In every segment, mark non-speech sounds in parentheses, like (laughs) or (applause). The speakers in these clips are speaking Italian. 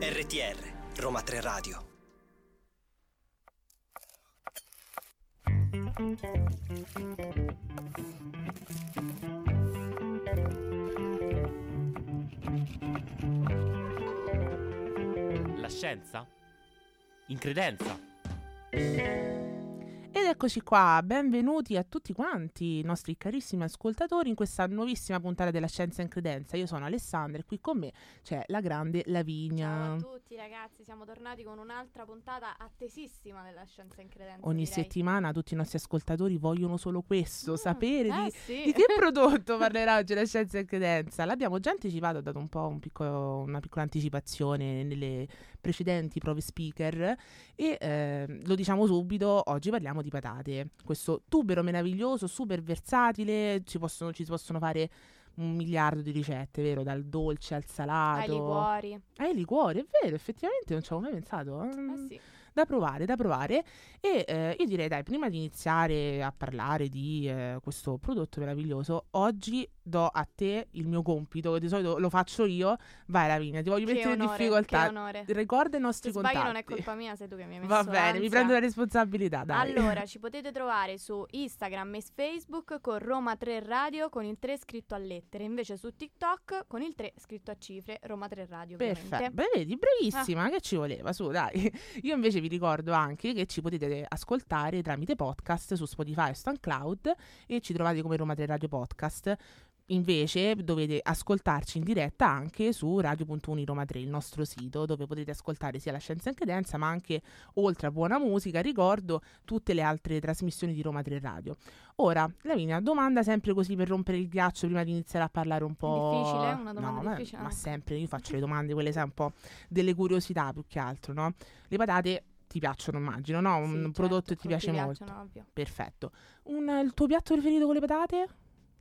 RTR Roma 3 Radio La scienza? In credenza? Ed eccoci qua, benvenuti a tutti quanti i nostri carissimi ascoltatori in questa nuovissima puntata della Scienza in Credenza. Io sono Alessandra e qui con me c'è la grande Lavinia. Ciao a tutti ragazzi, siamo tornati con un'altra puntata attesissima della Scienza in Credenza. Ogni direi. settimana tutti i nostri ascoltatori vogliono solo questo, Mm, sapere eh di, sì. di che (laughs) prodotto parlerà oggi la Scienza in Credenza. L'abbiamo già anticipato, ho dato un po' un piccolo- una piccola anticipazione nelle precedenti prove speaker e ehm, lo diciamo subito, oggi parliamo di patate. Questo tubero meraviglioso, super versatile, ci, possono- ci si possono fare un miliardo di ricette, vero? Dal dolce al salato. Ai liquori. Ai liquori, è vero, effettivamente non ci avevo mai pensato. Eh Mm, sì. da provare, da provare. E eh, io direi, dai, prima di iniziare a parlare di eh, questo prodotto meraviglioso, oggi do a te il mio compito, che di solito lo faccio io. Vai, Lavinia, ti voglio Che mettere in onore, difficoltà. che onore. Ricorda i Se nostri sbaglio contatti. non è colpa mia, sei tu che mi hai messo Va bene, mi ansia. prendo la responsabilità, dai. Allora, ci (laughs) potete trovare su Instagram e Facebook con Roma 3 Radio con il 3 scritto a lettere, invece su TikTok con il 3 scritto a cifre, Roma 3 Radio. Perfetto, beh, vedi, bravissima, che ci voleva, su, dai. (laughs) Io invece vi ricordo anche che ci potete ascoltare tramite podcast su Spotify e SoundCloud e ci trovate come Roma 3 Radio Podcast. Invece dovete ascoltarci in diretta anche su Radio.uni Roma 3, il nostro sito, dove potete ascoltare sia la scienza in credenza, ma anche oltre a buona musica, ricordo tutte le altre trasmissioni di Roma 3 Radio. Ora, Lavinia, domanda sempre così per rompere il ghiaccio prima di iniziare a parlare un po'. difficile? Una domanda no, ma- difficile? Ma, Ah. sempre, io faccio le (laughs) domande, quelle sai un po' delle curiosità più che altro, no? Le patate ti piacciono, immagino, no? Un Sì, certo, prodotto che ti piace molto. piacciono, ovvio. Perfetto. Un, il tuo piatto preferito con le patate?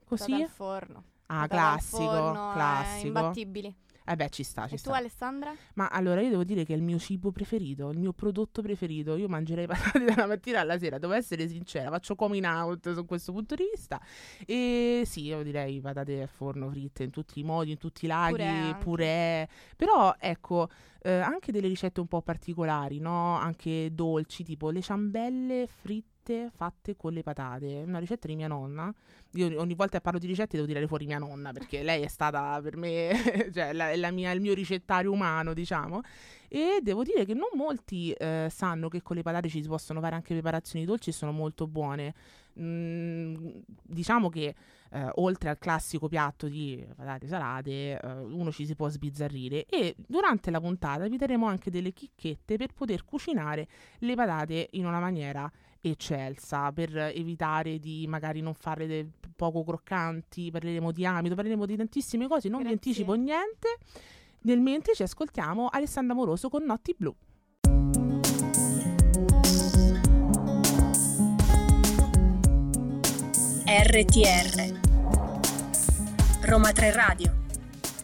Così? Patate al forno. Ah, classico, forno, eh, classico. imbattibili. Eh beh, ci sta, ci E sta. tu Alessandra? Ma allora io devo dire che è il mio cibo preferito, il mio prodotto preferito. Io mangerei (laughs) patate dalla mattina alla sera, devo essere sincera, faccio coming out su questo punto di vista. E sì, io direi patate al forno fritte in tutti i modi, in tutti i laghi, Purè purè. Però ecco, eh, anche delle ricette un po' particolari, no? Anche dolci, tipo le ciambelle fritte fatte con le patate. Una ricetta di mia nonna. Io ogni volta che parlo di ricette devo tirare fuori mia nonna perché lei è stata per me, (laughs) cioè la- la mia- il mio ricettario umano, diciamo. E devo dire che non molti eh, sanno che con le patate ci si possono fare anche preparazioni dolci e sono molto buone. Mm, diciamo che eh, oltre al classico piatto di patate salate, eh, uno ci si può sbizzarrire. E durante la puntata vi daremo anche delle chicchette per poter cucinare le patate in una maniera eccelsa per evitare di magari non farle de- poco croccanti, parleremo di amido, parleremo di tantissime cose, non vi Grazie. anticipo niente. Nel mentre ci ascoltiamo Alessandra Moroso con Notti Blu. RTR Roma 3 Radio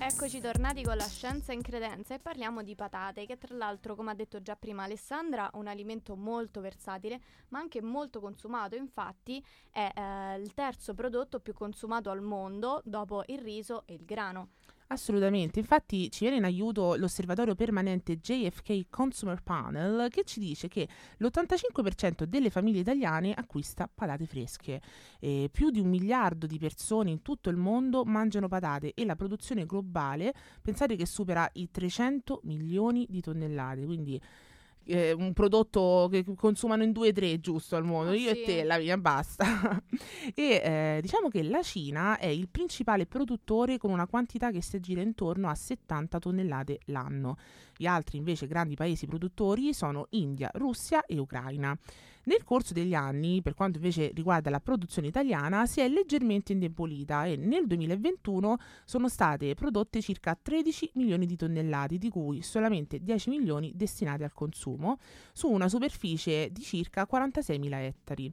Eccoci tornati con la scienza in credenza e parliamo di patate, che tra l'altro, come ha detto già prima Alessandra, è un alimento molto versatile, ma anche molto consumato. Infatti, è eh, il terzo prodotto più consumato al mondo dopo il riso e il grano. Assolutamente, infatti ci viene in aiuto l'osservatorio permanente JFK Consumer Panel che ci dice che l'85% delle famiglie italiane acquista patate fresche. E più di un miliardo di persone in tutto il mondo mangiano patate e la produzione globale pensate che supera i 300 milioni di tonnellate, quindi eh, un prodotto che consumano in due o tre giusto al mondo, Ah, io sì. e te, la mia basta. (laughs) e eh, diciamo che la Cina è il principale produttore con una quantità che si aggira intorno a 70 tonnellate l'anno. Gli altri invece grandi paesi produttori sono India, Russia e Ucraina. Nel corso degli anni, per quanto invece riguarda la produzione italiana, si è leggermente indebolita e nel 2021 sono state prodotte circa 13 milioni di tonnellate, di cui solamente 10 milioni destinati al consumo, su una superficie di circa 46 mila ettari.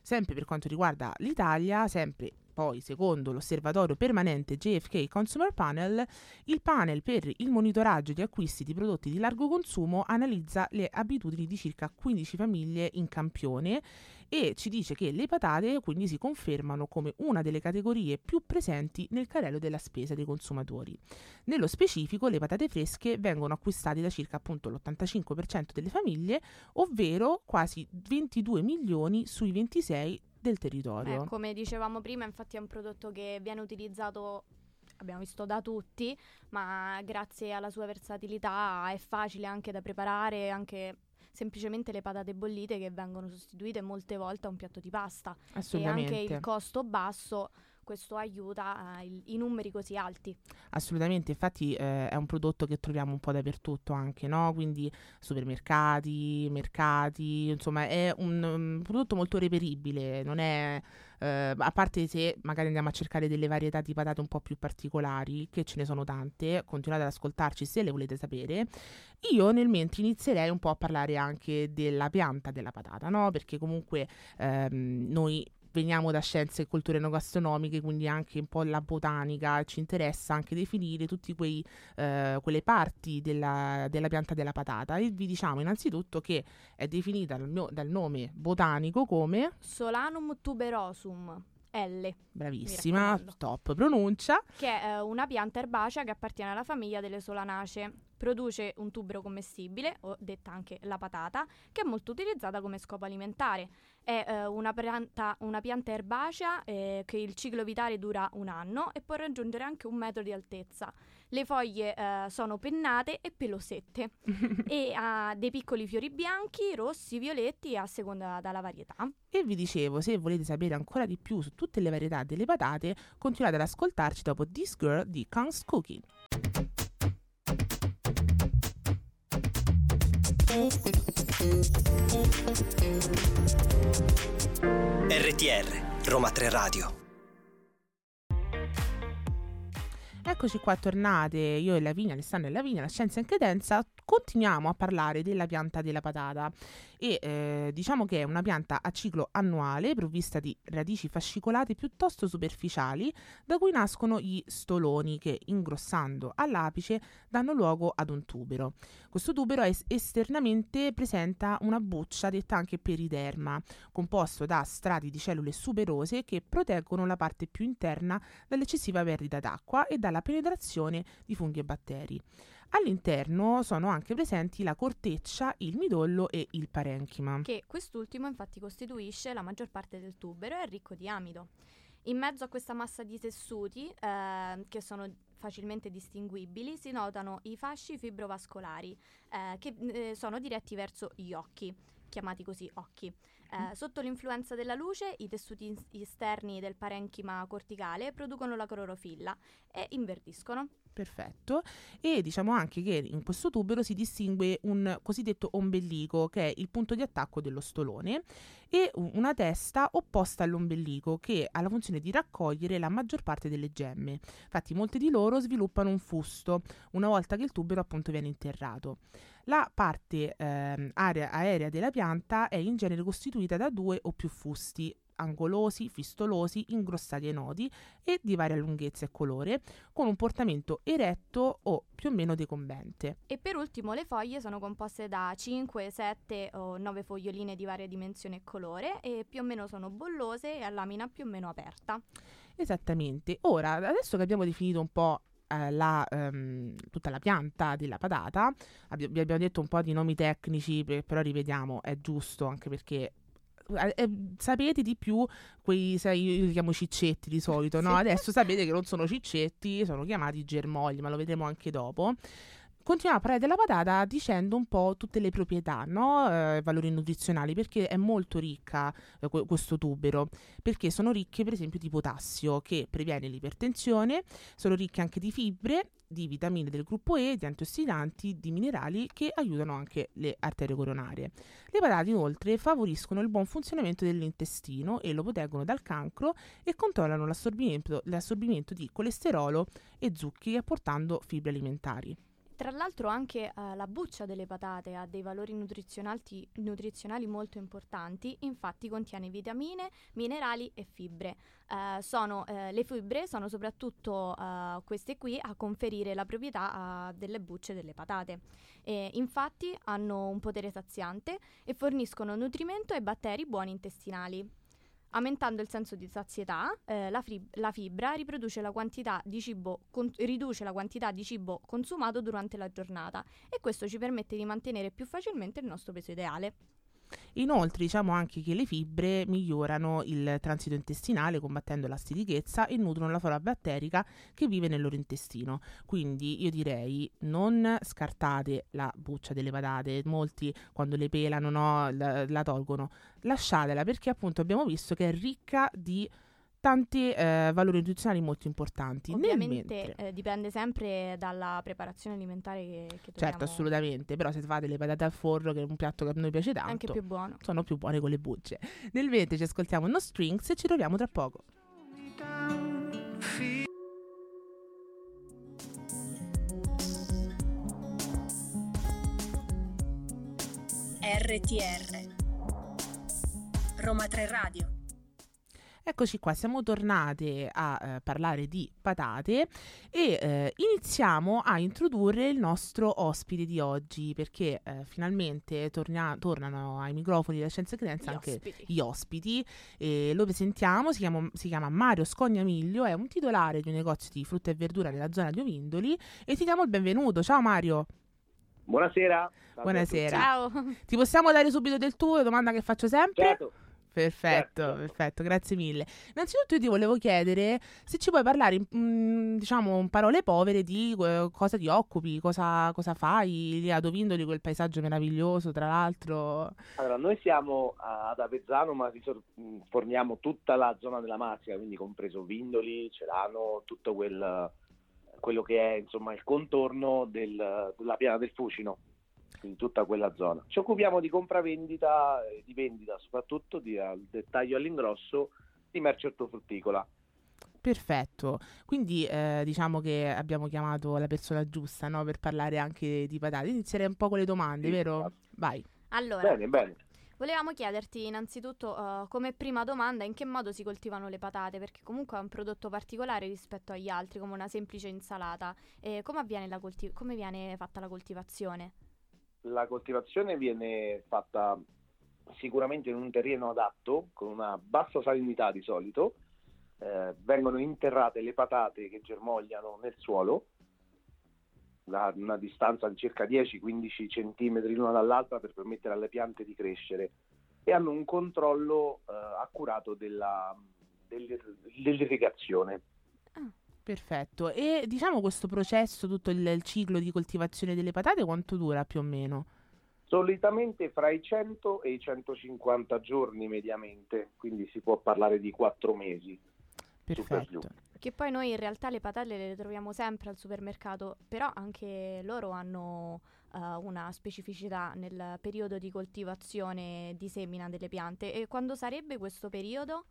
Sempre per quanto riguarda l'Italia, sempre poi, secondo l'osservatorio permanente JFK Consumer Panel, il panel per il monitoraggio di acquisti di prodotti di largo consumo analizza le abitudini di circa 15 famiglie in campione e ci dice che le patate quindi si confermano come una delle categorie più presenti nel carrello della spesa dei consumatori. Nello specifico, le patate fresche vengono acquistate da circa appunto l'85% delle famiglie, ovvero quasi 22 milioni sui 26 del territorio. Eh, come dicevamo prima, infatti è un prodotto che viene utilizzato abbiamo visto da tutti, ma grazie alla sua versatilità è facile anche da preparare, anche semplicemente le patate bollite che vengono sostituite molte volte a un piatto di pasta e anche il costo basso questo aiuta il, i numeri così alti. Assolutamente, infatti eh, è un prodotto che troviamo un po' dappertutto anche, no? Quindi supermercati, mercati, insomma è un, un prodotto molto reperibile, non è... Uh, a parte se magari andiamo a cercare delle varietà di patate un po' più particolari, che ce ne sono tante, continuate ad ascoltarci se le volete sapere. Io nel mentre inizierei un po' a parlare anche della pianta della patata, no? Perché comunque ehm, noi veniamo da scienze e culture enogastronomiche, quindi anche un po' la botanica, ci interessa anche definire tutte eh, quelle parti della, della, pianta della patata e vi diciamo innanzitutto che è definita dal, mio, dal nome botanico come Solanum tuberosum. L. Bravissima, top pronuncia. Che è eh, una pianta erbacea che appartiene alla famiglia delle solanacee. Produce un tubero commestibile, o detta anche la patata, che è molto utilizzata come scopo alimentare. È eh, una, pianta, una, pianta, erbacea eh, che il ciclo vitale dura un anno e può raggiungere anche un metro di altezza. Le foglie eh, sono pennate e pelosette (laughs) e ha dei piccoli fiori bianchi, rossi, violetti a seconda della varietà. E vi dicevo, se volete sapere ancora di più su tutte le varietà delle patate, continuate ad ascoltarci dopo This Girl di Kang's Cooking. RTR Roma 3 Radio Eccoci qua tornate, io e Lavinia, Alessandro e Lavinia, la scienza in credenza, continuiamo a parlare della pianta della patata e eh, diciamo che è una pianta a ciclo annuale provvista di radici fascicolate piuttosto superficiali da cui nascono gli stoloni che ingrossando all'apice danno luogo ad un tubero. Questo tubero es- esternamente presenta una buccia detta anche periderma, composto da strati di cellule superose che proteggono la parte più interna dall'eccessiva perdita d'acqua e dalla penetrazione di funghi e batteri. All'interno sono anche presenti la corteccia, il midollo e il parenchima. Che quest'ultimo infatti costituisce la maggior parte del tubero e è ricco di amido. In mezzo a questa massa di tessuti, eh, che sono facilmente distinguibili, si notano i fasci fibrovascolari, eh, che eh, sono diretti verso gli occhi, chiamati così occhi. Eh, sotto l'influenza della luce, i tessuti esterni del parenchima corticale producono la clorofilla e inverdiscono. Perfetto. E diciamo anche che in questo tubero si distingue un cosiddetto ombelico, che è il punto di attacco dello stolone, e una testa opposta all'ombelico, che ha la funzione di raccogliere la maggior parte delle gemme. Infatti, molti di loro sviluppano un fusto una volta che il tubero appunto viene interrato. La parte eh, aerea della pianta è in genere costituita da due o più fusti angolosi, fistolosi, ingrossati ai nodi e di varia lunghezza e colore, con un portamento eretto o più o meno decombente. E per ultimo le foglie sono composte da 5, 7 o 9 foglioline di varia dimensione e colore e più o meno sono bollose e a lamina più o meno aperta. Esattamente. Ora, adesso che abbiamo definito un po' eh, la, um, tutta la pianta della patata. Abbi- vi abbiamo detto un po' di nomi tecnici, però rivediamo, è giusto anche perché eh, eh, sapete di più quei, sai, io li chiamo ciccetti di solito, no? Adesso sapete che non sono ciccetti, sono chiamati germogli, ma lo vedremo anche dopo. Continuiamo a parlare della patata dicendo un po' tutte le proprietà, no? eh, valori nutrizionali, perché è molto ricca eh, questo tubero, perché sono ricche per esempio di potassio che previene l'ipertensione, sono ricche anche di fibre, di vitamine del gruppo E, di antiossidanti, di minerali che aiutano anche le arterie coronarie. Le patate inoltre favoriscono il buon funzionamento dell'intestino e lo proteggono dal cancro e controllano l'assorbimento, l'assorbimento di colesterolo e zuccheri apportando fibre alimentari. Tra l'altro anche eh, la buccia delle patate ha dei valori nutrizionali, molto importanti, infatti contiene vitamine, minerali e fibre. Eh, sono, eh, le fibre sono soprattutto eh, queste qui a conferire la proprietà eh, delle bucce delle patate. E infatti hanno un potere saziante e forniscono nutrimento e batteri buoni intestinali. Aumentando il senso di sazietà, eh, la, fri- la, fibra la con- riduce la quantità di cibo consumato durante la giornata e questo ci permette di mantenere più facilmente il nostro peso ideale. Inoltre diciamo anche che le fibre migliorano il transito intestinale combattendo la stitichezza e nutrono la flora batterica che vive nel loro intestino. Quindi io direi non scartate la buccia delle patate, molti quando le pelano no, la, la tolgono, lasciatela perché appunto abbiamo visto che è ricca di tanti eh, valori nutrizionali molto importanti. Ovviamente eh, dipende sempre dalla preparazione alimentare che, che dobbiamo... Certo, assolutamente, però se fate le patate al forno, che è un piatto che a noi piace tanto, anche più buono. sono più buone con le bucce. Nel mentre ci ascoltiamo No Strings e ci troviamo tra poco. RTR Roma 3 Radio Eccoci qua, siamo tornate a eh, parlare di patate e eh, iniziamo a introdurre il nostro ospite di oggi perché eh, finalmente tornia- tornano ai microfoni della Scienza e Credenza gli anche ospiti. gli ospiti. E lo presentiamo, si chiama, si chiama Mario Scognamiglio, è un titolare di un negozio di frutta e verdura nella zona di Ovindoli e ti diamo il benvenuto. Ciao Mario. Buonasera. Buonasera. Ciao. Ti possiamo dare subito del tuo, domanda che faccio sempre? Certo. Perfetto, Certo. perfetto, grazie mille. Innanzitutto io ti volevo chiedere se ci puoi parlare, mm, diciamo, in parole povere di eh, cosa ti occupi, cosa, cosa fai lì ad Ovindoli, quel paesaggio meraviglioso, tra l'altro. Allora, noi siamo ad Avezzano, ma mh, forniamo tutta la zona della Marsica, quindi compreso Vindoli, Celano, tutto quel, quello che è insomma il contorno del- della piana del Fucino, quindi tutta quella zona. Ci occupiamo di compravendita e di vendita soprattutto di, al dettaglio all'ingrosso di merce ortofrutticola. Perfetto, quindi eh, diciamo che abbiamo chiamato la persona giusta no, per parlare anche di patate. Inizierei un po' con le domande, Sì, vero? Vai. Allora, Bene, bene. volevamo chiederti innanzitutto eh, come prima domanda in che modo si coltivano le patate, perché comunque è un prodotto particolare rispetto agli altri, come una semplice insalata. E come, avviene la colti- come viene fatta la coltivazione? La coltivazione viene fatta sicuramente in un terreno adatto, con una bassa salinità di solito. Eh, vengono interrate le patate che germogliano nel suolo, a una distanza di circa 10-15 cm l'una dall'altra per permettere alle piante di crescere e hanno un controllo eh, accurato della- dell'ir- dell'irrigazione. Perfetto. E diciamo questo processo, tutto il, il ciclo di coltivazione delle patate, quanto dura più o meno? Solitamente fra i 100 e i 150 giorni mediamente, quindi si può parlare di 4 mesi. Perfetto. Che poi noi in realtà le patate le troviamo sempre al supermercato, però anche loro hanno eh, una specificità nel periodo di coltivazione di semina delle piante. E quando sarebbe questo periodo?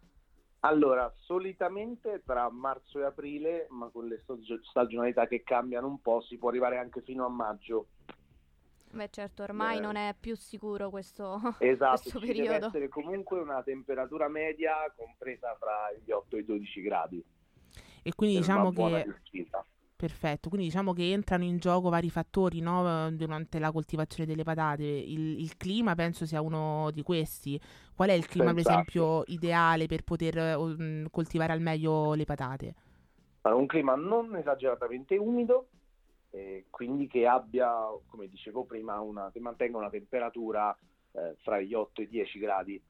Allora, solitamente tra marzo e aprile, ma con le stagio- stagionalità che cambiano un po', si può arrivare anche fino a maggio. Beh, certo, ormai Eh. non è più sicuro questo, (laughs) Esatto, questo ci deve periodo. essere comunque una temperatura media compresa fra gli 8 e i 12 gradi. E quindi diciamo che riuscita. Perfetto, quindi diciamo che entrano in gioco vari fattori no, eh, durante la coltivazione delle patate. Il, il clima penso sia uno di questi. Qual è il clima, per Senz'altro. esempio, ideale per poter mh, coltivare al meglio le patate? Allora, un clima non esageratamente umido, eh, quindi che abbia, come dicevo prima, una, che mantenga una temperatura eh, fra gli 8 e i 10 gradi,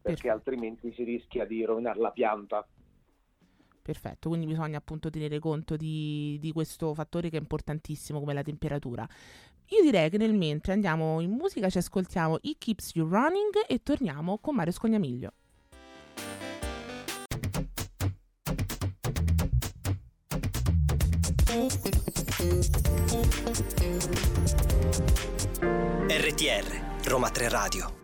perché Perfetto. altrimenti si rischia di rovinare la pianta. Perfetto, quindi bisogna appunto tenere conto di, di questo fattore che è importantissimo come la temperatura. Io direi che nel mentre andiamo in musica, ci ascoltiamo It Keeps You Running e torniamo con Mario Scognamiglio. RTR, Roma 3 Radio.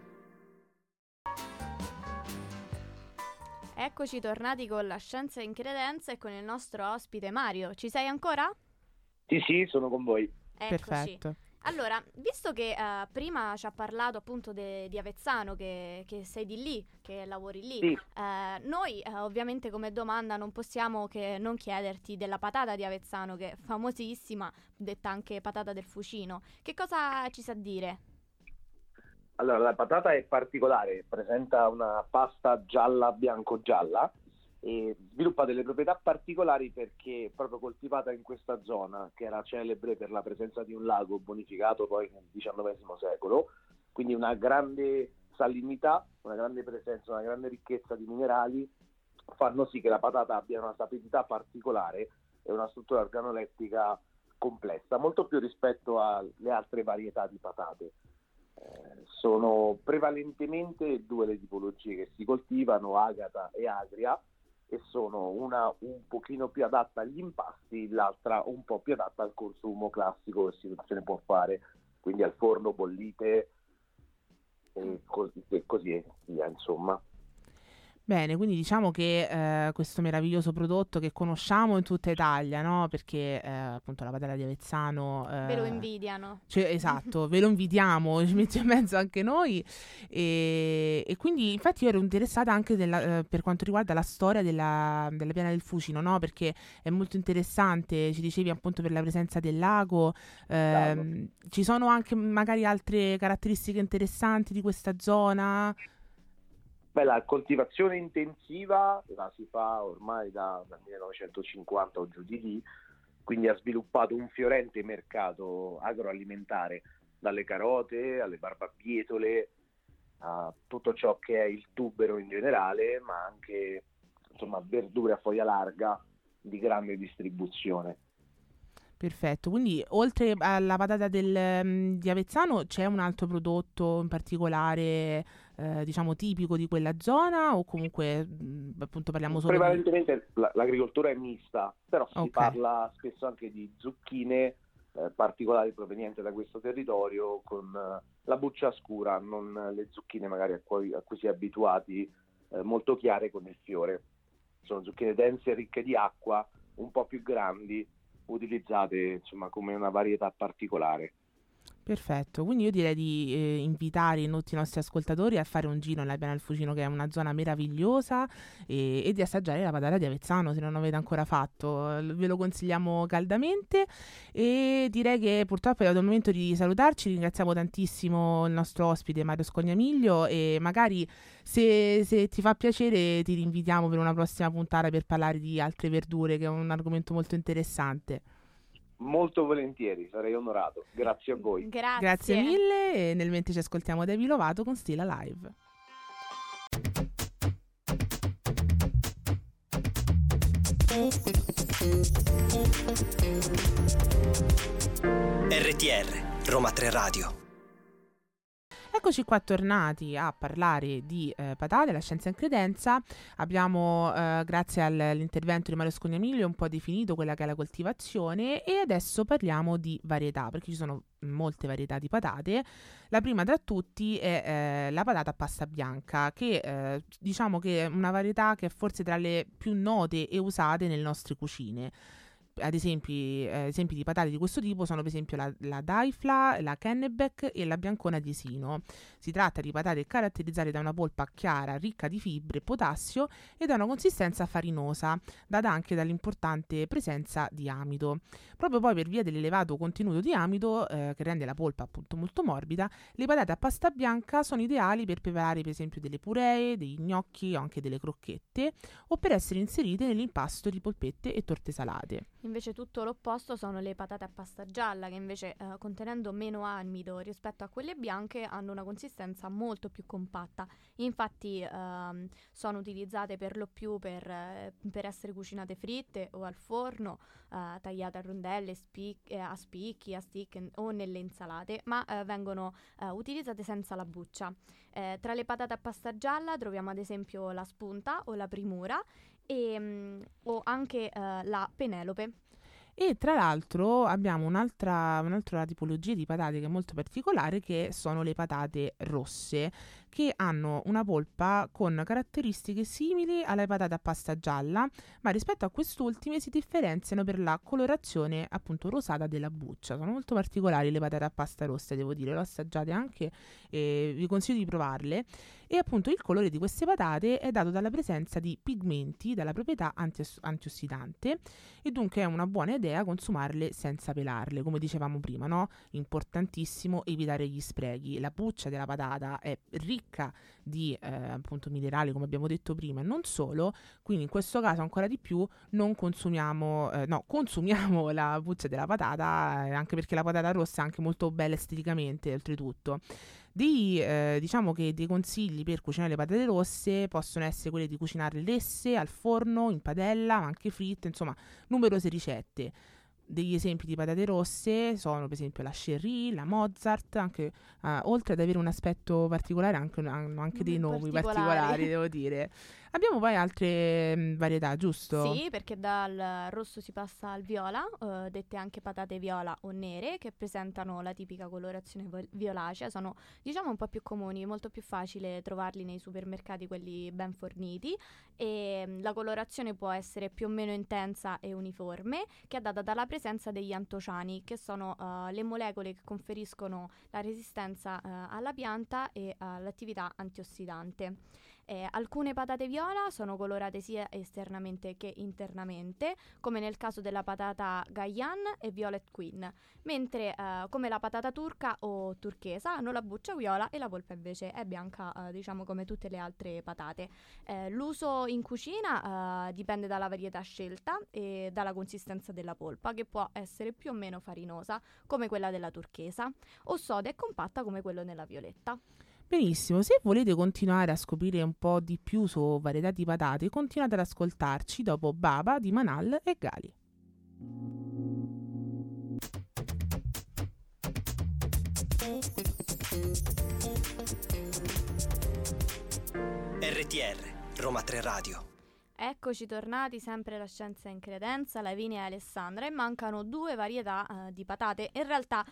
Eccoci tornati con la scienza in credenza e con il nostro ospite Mario. Ci sei ancora? Sì, sì, sono con voi. Eccoci. Perfetto. Allora, visto che eh, prima ci ha parlato appunto de- di Avezzano, che, che sei di lì, che lavori lì, Sì. eh, noi eh, ovviamente come domanda non possiamo che non chiederti della patata di Avezzano, che è famosissima, detta anche patata del fucino. Che cosa ci sa dire? Allora, la patata è particolare, presenta una pasta gialla bianco-gialla e sviluppa delle proprietà particolari perché è proprio coltivata in questa zona che era celebre per la presenza di un lago bonificato poi nel XIX secolo, quindi una grande salinità, una grande presenza, una grande ricchezza di minerali fanno sì che la patata abbia una sapidità particolare e una struttura organolettica complessa, molto più rispetto alle altre varietà di patate. Sono prevalentemente due le tipologie che si coltivano, agata e agria, e sono una un pochino più adatta agli impasti, l'altra un po' più adatta al consumo classico che si se ne può fare, quindi al forno, bollite e così, e così via, insomma. Bene, quindi diciamo che eh, questo meraviglioso prodotto che conosciamo in tutta Italia, no? Perché eh, appunto la patata di Avezzano... eh, Ve lo invidiano. Cioè, esatto, ve lo invitiamo, (laughs) ci mettiamo in mezzo anche noi. E, e quindi, infatti, io ero interessata anche della- eh, per quanto riguarda la storia della, della piana del Fucino, no? Perché è molto interessante, ci dicevi appunto per la presenza del lago. ehm, ci sono anche magari altre caratteristiche interessanti di questa zona? Beh, la coltivazione intensiva la si fa ormai da- dal 1950 o giù di lì, quindi ha sviluppato un fiorente mercato agroalimentare, dalle carote alle barbabietole, a tutto ciò che è il tubero in generale, ma anche insomma, verdure a foglia larga di grande distribuzione. Perfetto, quindi oltre alla patata del, mm, di Avezzano c'è un altro prodotto in particolare, eh, diciamo, tipico di quella zona o comunque mm, appunto parliamo solo di... Prevalentemente la- l'agricoltura è mista, però si Ok. parla spesso anche di zucchine eh, particolari provenienti da questo territorio con eh, la buccia scura, non le zucchine magari a cui, a cui si è abituati molto chiare con il fiore. Sono zucchine dense e ricche di acqua, un po' più grandi, utilizzate insomma come una varietà particolare. Perfetto, quindi io direi di eh, invitare tutti i nostri ascoltatori a fare un giro nella Piana del Fucino, che è una zona meravigliosa, e, e di assaggiare la patata di Avezzano, se non l'avete ancora fatto. Ve lo consigliamo caldamente e direi che purtroppo è arrivato il momento di salutarci. Ringraziamo tantissimo il nostro ospite Mario Scognamiglio e magari se, se ti fa piacere ti rinvitiamo per una prossima puntata per parlare di altre verdure, che è un argomento molto interessante. Molto volentieri, sarei onorato. Grazie a voi. Grazie. Grazie mille e nel mentre ci ascoltiamo Devi Lovato con Stila Live. RTR, Roma 3 Radio. Eccoci qua tornati a parlare di eh, patate, la scienza in credenza. Abbiamo, eh, grazie al- all'intervento di Mario Scognamiglio, un po' definito quella che è la coltivazione e adesso parliamo di varietà, perché ci sono molte varietà di patate. La prima tra tutti è eh, la patata a pasta bianca, che eh, diciamo che è una varietà che è forse tra le più note e usate nelle nostre cucine. Ad esempi, eh, esempi di patate di questo tipo sono per esempio la, la Daifla, la Kennebec e la biancona di Esino. Si tratta di patate caratterizzate da una polpa chiara, ricca di fibre e potassio e da una consistenza farinosa, data anche dall'importante presenza di amido. Proprio poi per via dell'elevato contenuto di amido, eh, che rende la polpa appunto molto morbida, le patate a pasta bianca sono ideali per preparare per esempio delle puree, degli gnocchi o anche delle crocchette o per essere inserite nell'impasto di polpette e torte salate. Invece tutto l'opposto sono le patate a pasta gialla che invece eh, contenendo meno amido rispetto a quelle bianche hanno una consistenza molto più compatta. Infatti ehm, sono utilizzate per lo più per, eh, per essere cucinate fritte o al forno, eh, tagliate a rondelle, spic- eh, a spicchi, a stick o nelle insalate, ma eh, vengono utilizzate senza la buccia. Tra le patate a pasta gialla troviamo ad esempio la spunta o la primura e, mm, o anche eh, la penelope. E tra l'altro abbiamo un'altra, un'altra tipologia di patate che è molto particolare, che sono le patate rosse, che hanno una polpa con caratteristiche simili alle patate a pasta gialla, ma rispetto a quest'ultime si differenziano per la colorazione appunto rosata della buccia. Sono molto particolari le patate a pasta rosse, devo dire, le ho assaggiate anche e vi consiglio di provarle. E appunto il colore di queste patate è dato dalla presenza di pigmenti dalla proprietà anti- antiossidante e dunque è una buona idea consumarle senza pelarle, come dicevamo prima, no? Importantissimo evitare gli sprechi. La buccia della patata è ricca di eh, appunto minerali, come abbiamo detto prima, e non solo, quindi in questo caso ancora di più non consumiamo, eh, no, consumiamo (laughs) la buccia della patata, eh, anche perché la patata rossa è anche molto bella esteticamente, oltretutto. Dei, eh, diciamo che dei consigli per cucinare le patate rosse possono essere quelli di cucinarle lesse, al forno, in padella, ma anche fritte, insomma, numerose ricette. Degli esempi di patate rosse sono per esempio la Cherie, la Mozart, anche, eh, oltre ad avere un aspetto particolare anche, hanno anche dei nomi Particolari. particolari, (laughs) devo dire. Abbiamo poi altre mh, varietà, giusto? Sì, perché dal rosso si passa al viola, eh, dette anche patate viola o nere, che presentano la tipica colorazione violacea, sono diciamo un po' più comuni, molto più facile trovarli nei supermercati, quelli ben forniti, e mm, la colorazione può essere più o meno intensa e uniforme, che è data dalla presenza degli antociani, che sono eh, le molecole che conferiscono la resistenza eh, alla pianta e all'attività antiossidante. Eh, alcune patate viola sono colorate sia esternamente che internamente, come nel caso della patata Gaian e Violet Queen, mentre eh, come la patata turca o turchesa hanno la buccia viola e la polpa invece è bianca, eh, diciamo come tutte le altre patate. Eh, l'uso in cucina eh, dipende dalla varietà scelta e dalla consistenza della polpa, che può essere più o meno farinosa, come quella della turchesa, o soda e compatta come quello nella violetta. Benissimo, se volete continuare a scoprire un po' di più su varietà di patate, continuate ad ascoltarci dopo Baba di Manal e Gali. RTR, Roma 3 Radio. Eccoci tornati sempre la scienza in credenza, Lavinia e Alessandra e mancano due varietà eh, di patate, in realtà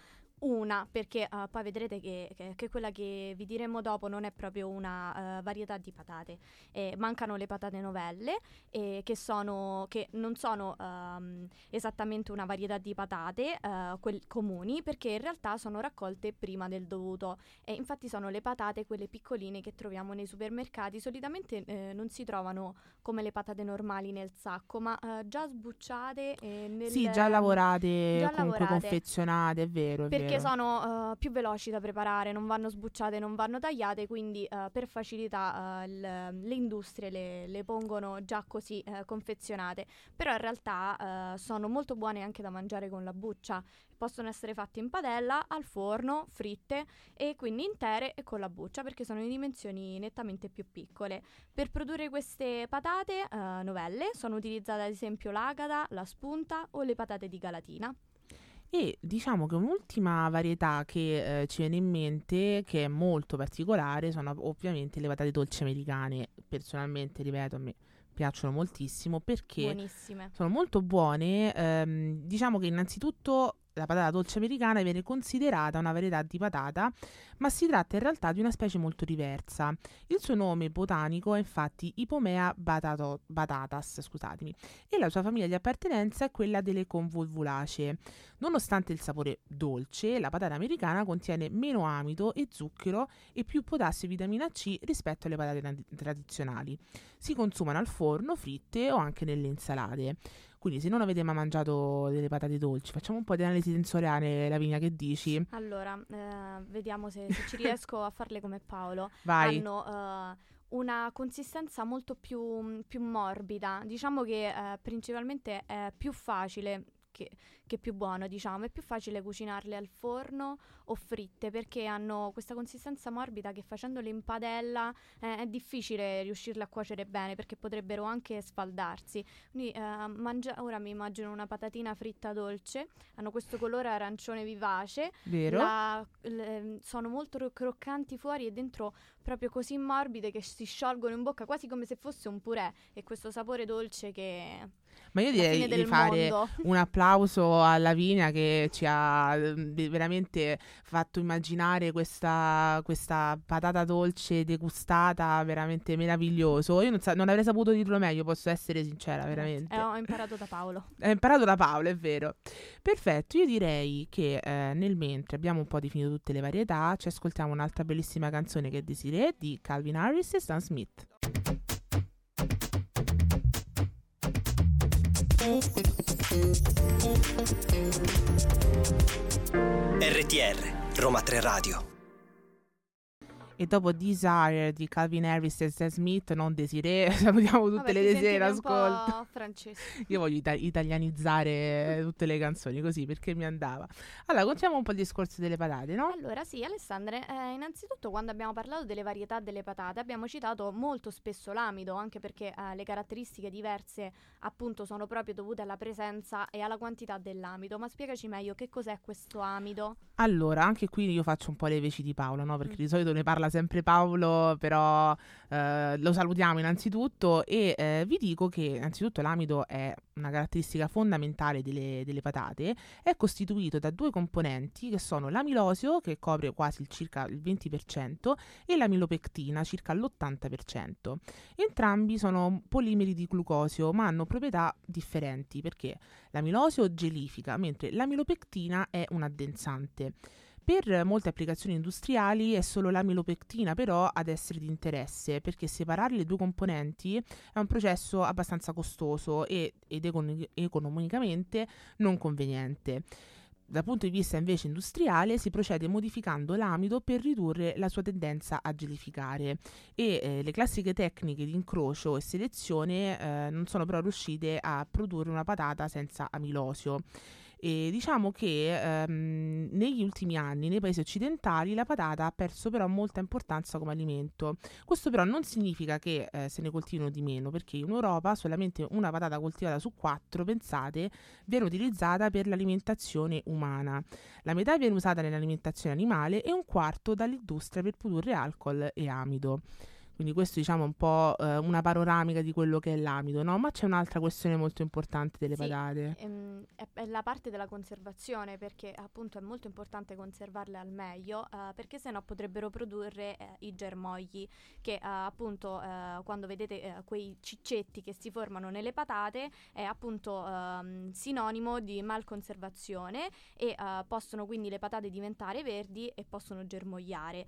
una perché eh, poi vedrete che, che- che quella che vi diremo dopo non è proprio una eh, varietà di patate, Eh, mancano le patate novelle eh, che, sono, che non sono ehm, esattamente una varietà di patate eh, quel- comuni perché in realtà sono raccolte prima del dovuto e infatti sono le patate quelle piccoline che troviamo nei supermercati, solitamente eh, non si trovano come le patate normali nel sacco, ma eh, già sbucciate nel... Sì, già lavorate, già comunque lavorate. confezionate, è vero, è Perché vero. Sono eh, più veloci da preparare, non vanno sbucciate, non vanno tagliate, quindi eh, per facilità eh, il- le industrie le, le pongono già così confezionate. Però in realtà sono molto buone anche da mangiare con la buccia. Possono essere fatte in padella, al forno, fritte e quindi intere e con la buccia perché sono in dimensioni nettamente più piccole. Per produrre queste patate novelle sono utilizzate ad esempio l'agata, la spunta o le patate di galatina. E diciamo che un'ultima varietà che eh, ci viene in mente, che è molto particolare, sono ovviamente le patate dolci americane. Personalmente, ripeto, a me piacciono moltissimo perché Buonissime. sono molto buone. ehm, diciamo che innanzitutto la patata dolce americana viene considerata una varietà di patata, ma si tratta in realtà di una specie molto diversa. Il suo nome botanico è infatti Ipomea batato- batatas, scusatemi, e la sua famiglia di appartenenza è quella delle convolvulacee. Nonostante il sapore dolce, la patata americana contiene meno amido e zucchero e più potassio e vitamina C rispetto alle patate tra- tradizionali. Si consumano al forno, fritte o anche nelle insalate. Quindi se non avete mai mangiato delle patate dolci, facciamo un po' di analisi sensoriale, Lavinia, che dici? Allora, eh, vediamo se, se ci (laughs) riesco a farle come Paolo. Vai. Hanno eh, una consistenza molto più, più morbida. Diciamo che eh, principalmente è più facile che, che più buono, diciamo. È più facile cucinarle al forno o fritte perché hanno questa consistenza morbida che facendole in padella eh, è difficile riuscirle a cuocere bene perché potrebbero anche sfaldarsi. Quindi eh, mangia- ora mi immagino una patatina fritta dolce, hanno questo colore arancione vivace Vero? la- le- sono molto ro- croccanti fuori e dentro proprio così morbide che si sciolgono in bocca quasi come se fosse un purè e questo sapore dolce che Ma io direi di fare mondo. (laughs) un applauso a Lavinia che ci ha eh, veramente fatto immaginare questa, questa patata dolce degustata veramente meraviglioso. Io non, sa- non avrei saputo dirlo meglio, posso essere sincera, veramente. Eh, ho imparato da Paolo. (laughs) Ho imparato da Paolo, è vero. Perfetto, io direi che eh, nel mentre abbiamo un po' definito tutte le varietà, ci ascoltiamo un'altra bellissima canzone che è Desiree di Calvin Harris e Stan Smith. RTR, Roma 3 Radio. E dopo Desire di Calvin Harris e Stan Smith, non Desiree, (laughs) salutiamo tutte Vabbè, le Desiree ascolto. Io voglio ita- italianizzare tutte le canzoni così perché mi andava. Allora, continuiamo un po' il discorso delle patate, no? Allora sì, Alessandra, eh, innanzitutto quando abbiamo parlato delle varietà delle patate abbiamo citato molto spesso l'amido, anche perché eh, le caratteristiche diverse appunto sono proprio dovute alla presenza e alla quantità dell'amido. Ma spiegaci meglio che cos'è questo amido? Allora, anche qui io faccio un po' le veci di Paolo, no? Perché Mm. di solito ne parla sempre Paolo, però eh, lo salutiamo innanzitutto e eh, vi dico che innanzitutto l'amido è una caratteristica fondamentale delle, delle patate, è costituito da due componenti che sono l'amilosio, che copre quasi il circa il 20%, e l'amilopectina, circa l'80%. Entrambi sono polimeri di glucosio, ma hanno proprietà differenti, perché l'amilosio gelifica, mentre l'amilopectina è un addensante. Per molte applicazioni industriali è solo l'amilopectina però ad essere di interesse perché separare le due componenti è un processo abbastanza costoso e, ed econ- economicamente non conveniente. Dal punto di vista invece industriale si procede modificando l'amido per ridurre la sua tendenza a gelificare e eh, le classiche tecniche di incrocio e selezione eh, non sono però riuscite a produrre una patata senza amilosio. E diciamo che ehm, negli ultimi anni nei paesi occidentali la patata ha perso però molta importanza come alimento. Questo però non significa che eh, se ne coltivino di meno, perché in Europa solamente una patata coltivata su quattro, pensate, viene utilizzata per l'alimentazione umana. La metà viene usata nell'alimentazione animale e un quarto dall'industria per produrre alcol e amido. Quindi questo diciamo è un po' eh, una panoramica di quello che è l'amido, no? Ma c'è un'altra questione molto importante delle Sì, patate. Ehm, è, è la parte della conservazione perché appunto è molto importante conservarle al meglio eh, perché sennò potrebbero produrre eh, i germogli che eh, appunto eh, quando vedete eh, quei ciccetti che si formano nelle patate è appunto ehm, sinonimo di malconservazione e eh, possono quindi le patate diventare verdi e possono germogliare.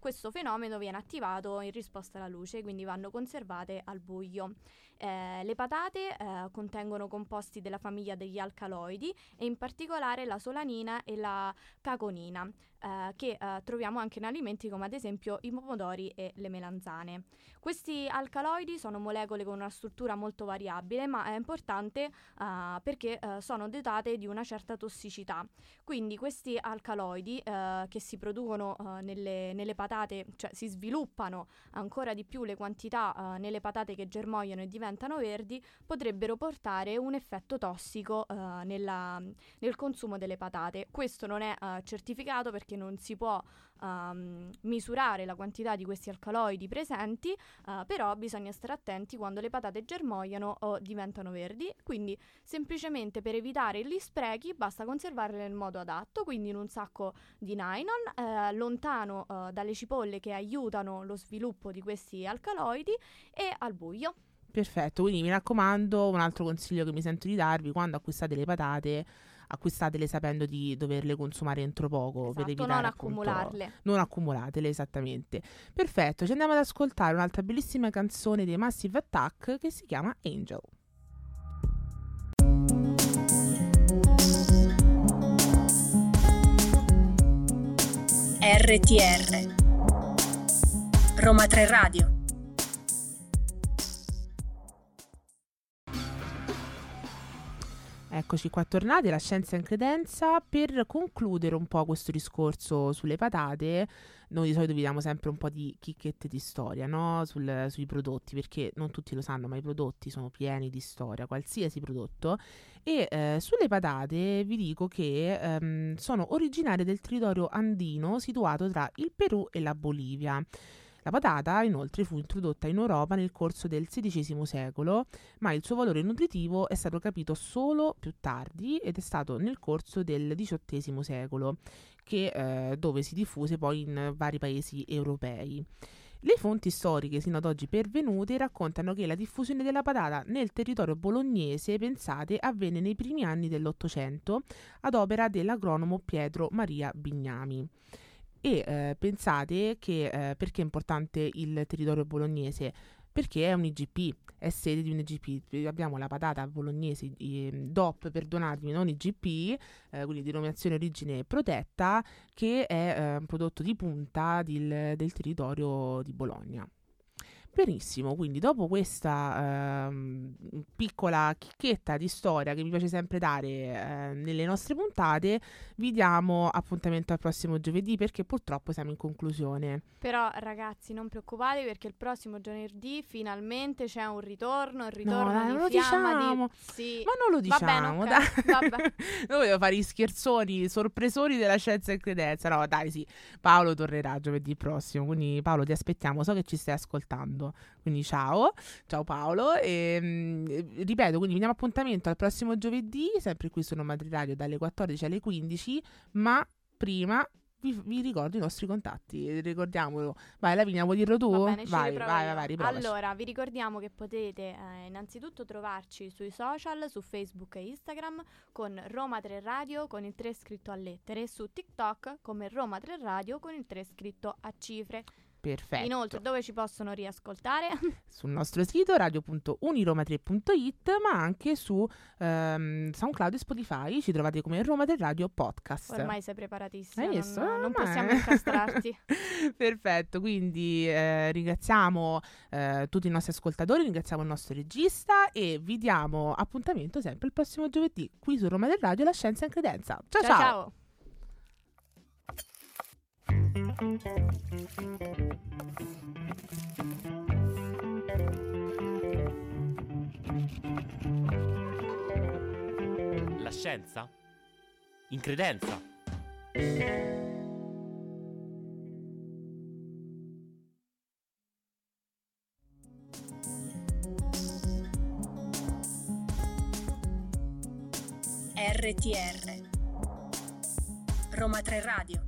Questo fenomeno viene attivato in risposta alla luce, quindi vanno conservate al buio. Eh, le patate eh, contengono composti della famiglia degli alcaloidi e in particolare la solanina e la caconina, eh, che eh, troviamo anche in alimenti come ad esempio i pomodori e le melanzane. Questi alcaloidi sono molecole con una struttura molto variabile, ma è importante eh, perché sono dotate di una certa tossicità. Quindi questi alcaloidi che si producono nelle, nelle patate, cioè si sviluppano ancora di più le quantità nelle patate che germogliano e diventano verdi, potrebbero portare un effetto tossico eh, nella- nel consumo delle patate. Questo non è eh, certificato perché non si può ehm, misurare la quantità di questi alcaloidi presenti, eh, però bisogna stare attenti quando le patate germogliano o diventano verdi. Quindi semplicemente per evitare gli sprechi basta conservarle nel modo adatto, quindi in un sacco di nylon, eh, lontano eh, dalle cipolle che aiutano lo sviluppo di questi alcaloidi e al buio. Perfetto, quindi mi raccomando, un altro consiglio che mi sento di darvi, quando acquistate le patate, acquistatele sapendo di doverle consumare entro poco per Esatto, evitare non appunto- accumularle. non accumulatele, esattamente. Perfetto, ci andiamo ad ascoltare un'altra bellissima canzone dei Massive Attack che si chiama Angel. RTR Roma 3 Radio Eccoci qua tornati alla scienza in credenza per concludere un po' questo discorso sulle patate. Noi di solito vi diamo sempre un po' di chicchette di storia no? Sul- sui prodotti, perché non tutti lo sanno, ma i prodotti sono pieni di storia, qualsiasi prodotto. E eh, sulle patate vi dico che ehm, sono originarie del territorio andino situato tra il Perù e la Bolivia. La patata inoltre fu introdotta in Europa nel corso del XVI secolo, ma il suo valore nutritivo è stato capito solo più tardi ed è stato nel corso del XVIII secolo, che, eh, dove si diffuse poi in vari paesi europei. Le fonti storiche sino ad oggi pervenute raccontano che la diffusione della patata nel territorio bolognese, pensate, avvenne nei primi anni dell'Ottocento ad opera dell'agronomo Pietro Maria Bignami. E eh, pensate che eh, perché è importante il territorio bolognese? Perché è un IGP, è sede di un IGP. Abbiamo la patata bolognese eh, DOP, perdonatemi, non IGP, eh, quindi denominazione origine protetta, che è eh, un prodotto di punta del, del territorio di Bologna. Benissimo, quindi dopo questa ehm, piccola chicchetta di storia che mi piace sempre dare eh, nelle nostre puntate, vi diamo appuntamento al prossimo giovedì perché purtroppo siamo in conclusione. Però ragazzi non preoccupatevi perché il prossimo giovedì finalmente c'è un ritorno, il ritorno dai, di non lo diciamo. di... Sì. Ma non lo Va bene, diciamo, dai. (laughs) vabbè. (laughs) Noi volevo fare i scherzoni, i sorpresoni della scienza e credenza. No, dai, sì. Paolo tornerà giovedì prossimo. Quindi, Paolo, ti aspettiamo. So che ci stai ascoltando. Quindi, ciao. Ciao, Paolo. E, mm, ripeto, quindi vi diamo appuntamento al prossimo giovedì, sempre qui su Madrid Radio dalle 14 alle 15. Ma prima. Vi, vi ricordo i nostri contatti, ricordiamolo. Vai, Lavinia, vuoi dirlo tu? Va bene, vai, vai, vai, vai, riprovaci. Allora, vi ricordiamo che potete eh, innanzitutto trovarci sui social, su Facebook e Instagram con Roma 3 Radio con il 3 scritto a lettere e su TikTok come Roma 3 Radio con il 3 scritto a cifre. Perfetto. Inoltre, dove ci possono riascoltare? (laughs) sul nostro sito radio.uniroma3.it ma anche su ehm, SoundCloud e Spotify ci trovate come Roma del Radio Podcast. Ormai sei preparatissima, Hai non, visto? non Ormai- possiamo incastrarti. (laughs) Perfetto, quindi eh, ringraziamo eh, tutti i nostri ascoltatori, ringraziamo il nostro regista e vi diamo appuntamento sempre il prossimo giovedì qui su Roma del Radio La Scienza in Credenza. ciao! ciao. ciao. ciao. La scienza? In credenza? RTR Roma 3 Radio